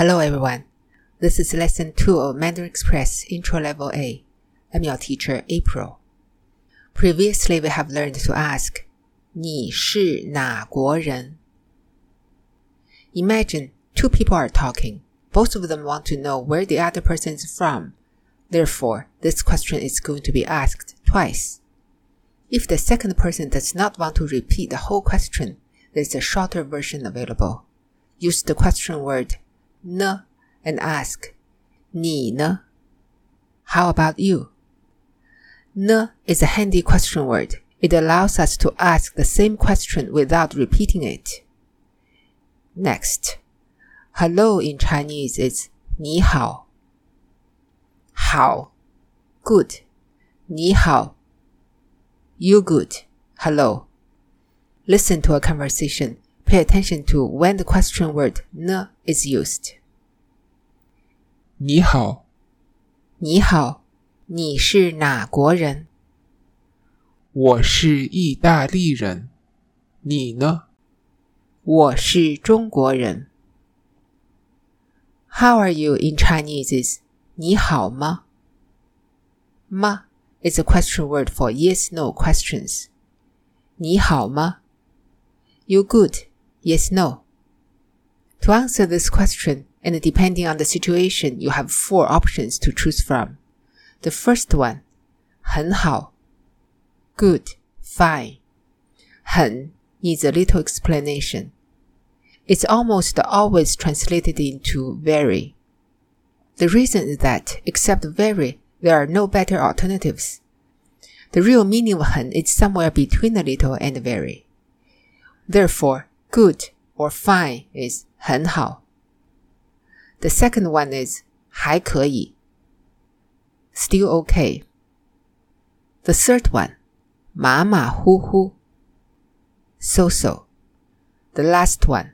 Hello everyone. This is lesson 2 of Mandarin Express Intro Level A. I'm your teacher April. Previously we have learned to ask 你是哪国人? Imagine two people are talking. Both of them want to know where the other person is from. Therefore, this question is going to be asked twice. If the second person does not want to repeat the whole question, there's a shorter version available. Use the question word 呢 and ask 你呢? How about you? 呢 is a handy question word. It allows us to ask the same question without repeating it. Next, hello in Chinese is 你好.好 good 你好 you good hello listen to a conversation pay attention to when the question word 呢 is used. 你好，你好，你是哪国人？我是意大利人。你呢？我是中国人。How are you in Chinese is 你好吗？吗 is a question word for yes/no questions. 你好吗？You good? yes, no. To answer this question, and depending on the situation, you have four options to choose from. The first one, 很好, good, fine. 很 needs a little explanation. It's almost always translated into very. The reason is that, except very, there are no better alternatives. The real meaning of 很 is somewhere between a little and very. Therefore, good or fine is 很好. The second one is 还可以 still okay. The third one 马马虎虎 so so. The last one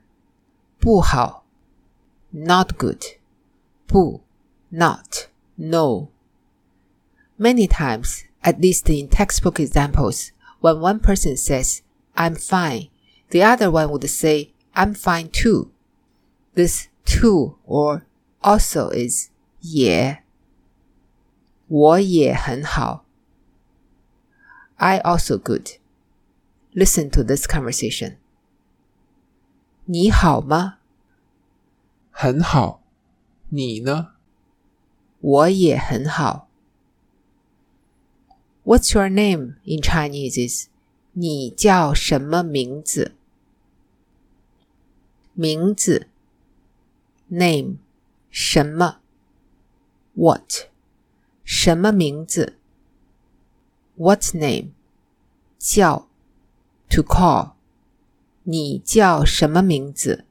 不好 not good 不 not no. Many times, at least in textbook examples, when one person says, I'm fine, the other one would say, I'm fine too. This too or also is 也。我也很好。I also good. Listen to this conversation. 你好吗？很好。你呢？我也很好。What's your name in Chinese is 你叫什么名字？ 名字 name 什么 what 什么名字 what name 叫 to call 你叫什么名字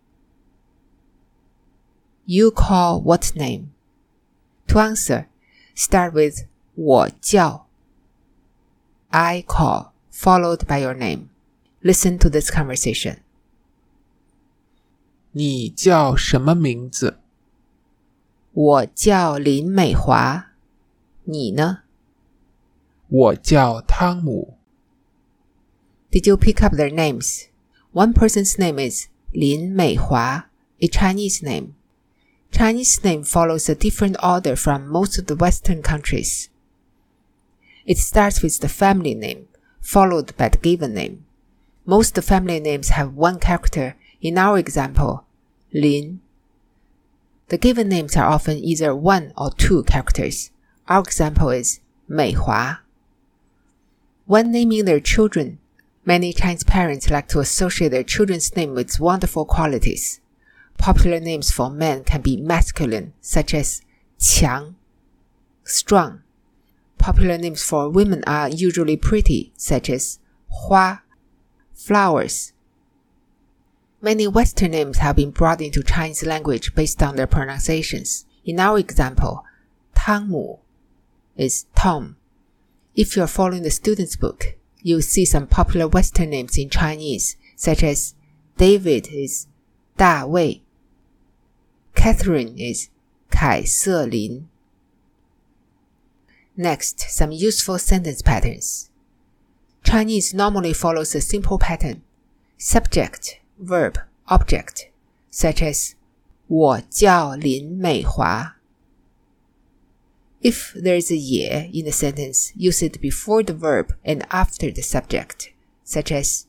you call what name to answer start with 我叫 I call followed by your name listen to this conversation 你叫什么名字？我叫林美华。你呢？我叫汤姆。Did you pick up their names? One person's name is Lin Meihua, a Chinese name. Chinese name follows a different order from most of the Western countries. It starts with the family name, followed by the given name. Most family names have one character. in our example, Lin. The given names are often either one or two characters. Our example is Mei Hua. When naming their children, many Chinese parents like to associate their children's name with wonderful qualities. Popular names for men can be masculine, such as Qiang, strong. Popular names for women are usually pretty, such as Hua, flowers. Many Western names have been brought into Chinese language based on their pronunciations. In our example, Tang Mu is Tom. If you are following the student's book, you'll see some popular Western names in Chinese, such as David is Da Wei, Catherine is Kai Se Lin. Next, some useful sentence patterns. Chinese normally follows a simple pattern. Subject verb, object, such as 我叫林美华。If there is a 也 in the sentence, use it before the verb and after the subject, such as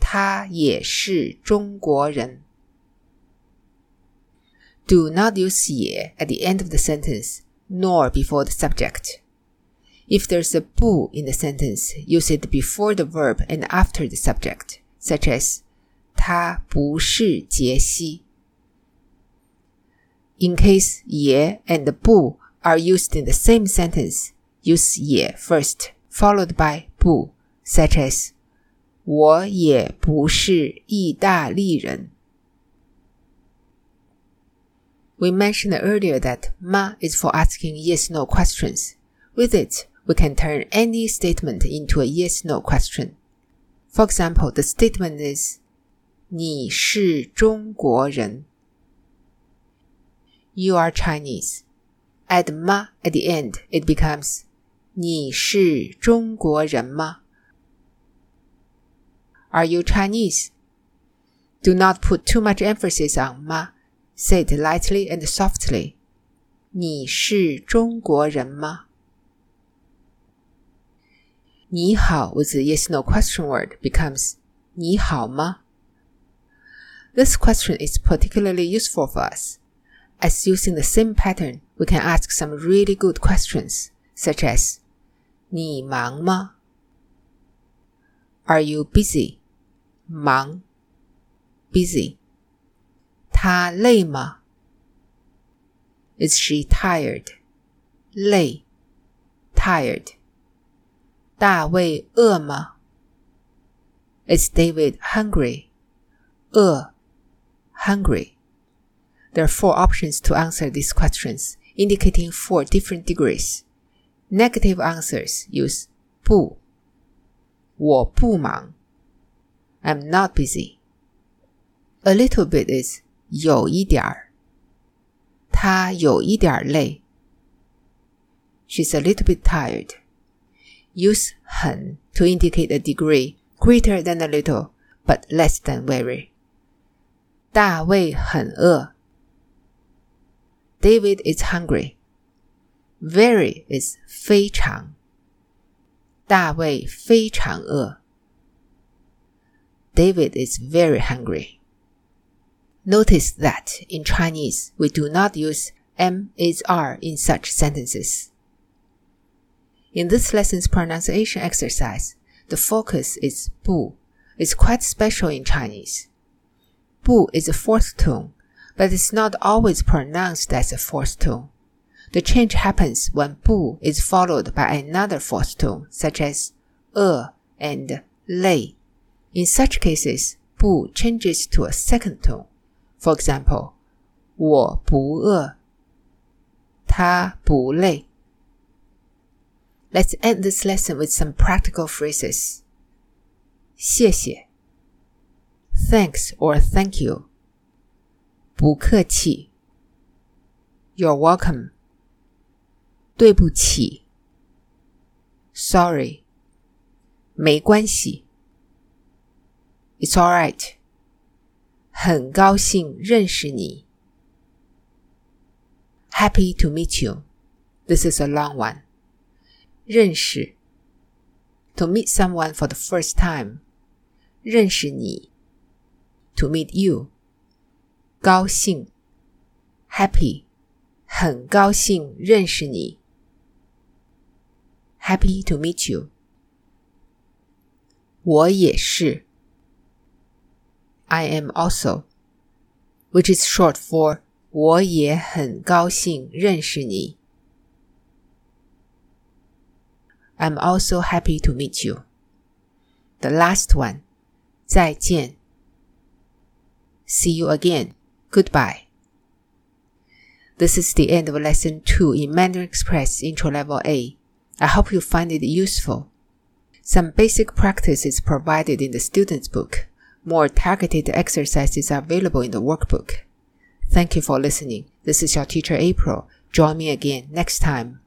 他也是中国人。Do not use 也 at the end of the sentence, nor before the subject. If there's a 不 in the sentence, use it before the verb and after the subject, such as 他不是杰西。In case 也 and 不 are used in the same sentence, use 也 first, followed by 不, such as 我也不是意大利人。We mentioned earlier that ma is for asking yes-no questions. With it, we can turn any statement into a yes-no question. For example, the statement is 你是中国人 You are Chinese. Add ma at the end, it becomes 你是中国人吗 Are you Chinese? Do not put too much emphasis on ma Say it lightly and softly. 你是中国人吗？你好 with the yes no question word becomes 你好吗? This question is particularly useful for us, as using the same pattern, we can ask some really good questions, such as 你忙吗? Are you busy? 忙 busy 她累吗？Is she tired？累，tired。大卫饿吗？Is David hungry？饿 ，hungry。There are four options to answer these questions, indicating four different degrees. Negative answers use 不，我不忙。I'm not busy. A little bit is 有一点儿，她有一点累。She's a little bit tired. Use 很 to indicate a degree greater than a little but less than very. 大卫很饿。David is hungry. Very is 非常。大卫非常饿。David is very hungry. Notice that in Chinese we do not use M is R in such sentences. In this lesson's pronunciation exercise, the focus is bu. It's quite special in Chinese. Bu is a fourth tone, but it's not always pronounced as a fourth tone. The change happens when bu is followed by another fourth tone, such as e and lei. In such cases, bu changes to a second tone. For example, 我不饿，他不累。Let's end this lesson with some practical phrases. 谢谢 Thanks or thank you. 不客气 You're welcome. 对不起 Sorry. 没关系 It's alright. 很高兴认识你。Happy to meet you. This is a long one. 认识 to meet someone for the first time. 认识你 to meet you. 高兴 happy 很高兴认识你。Happy to meet you. 我也是。I am also, which is short for 我也很高兴认识你。I'm also happy to meet you. The last one, 再见. See you again. Goodbye. This is the end of lesson 2 in Mandarin Express Intro Level A. I hope you find it useful. Some basic practice is provided in the student's book. More targeted exercises are available in the workbook. Thank you for listening. This is your teacher April. Join me again next time.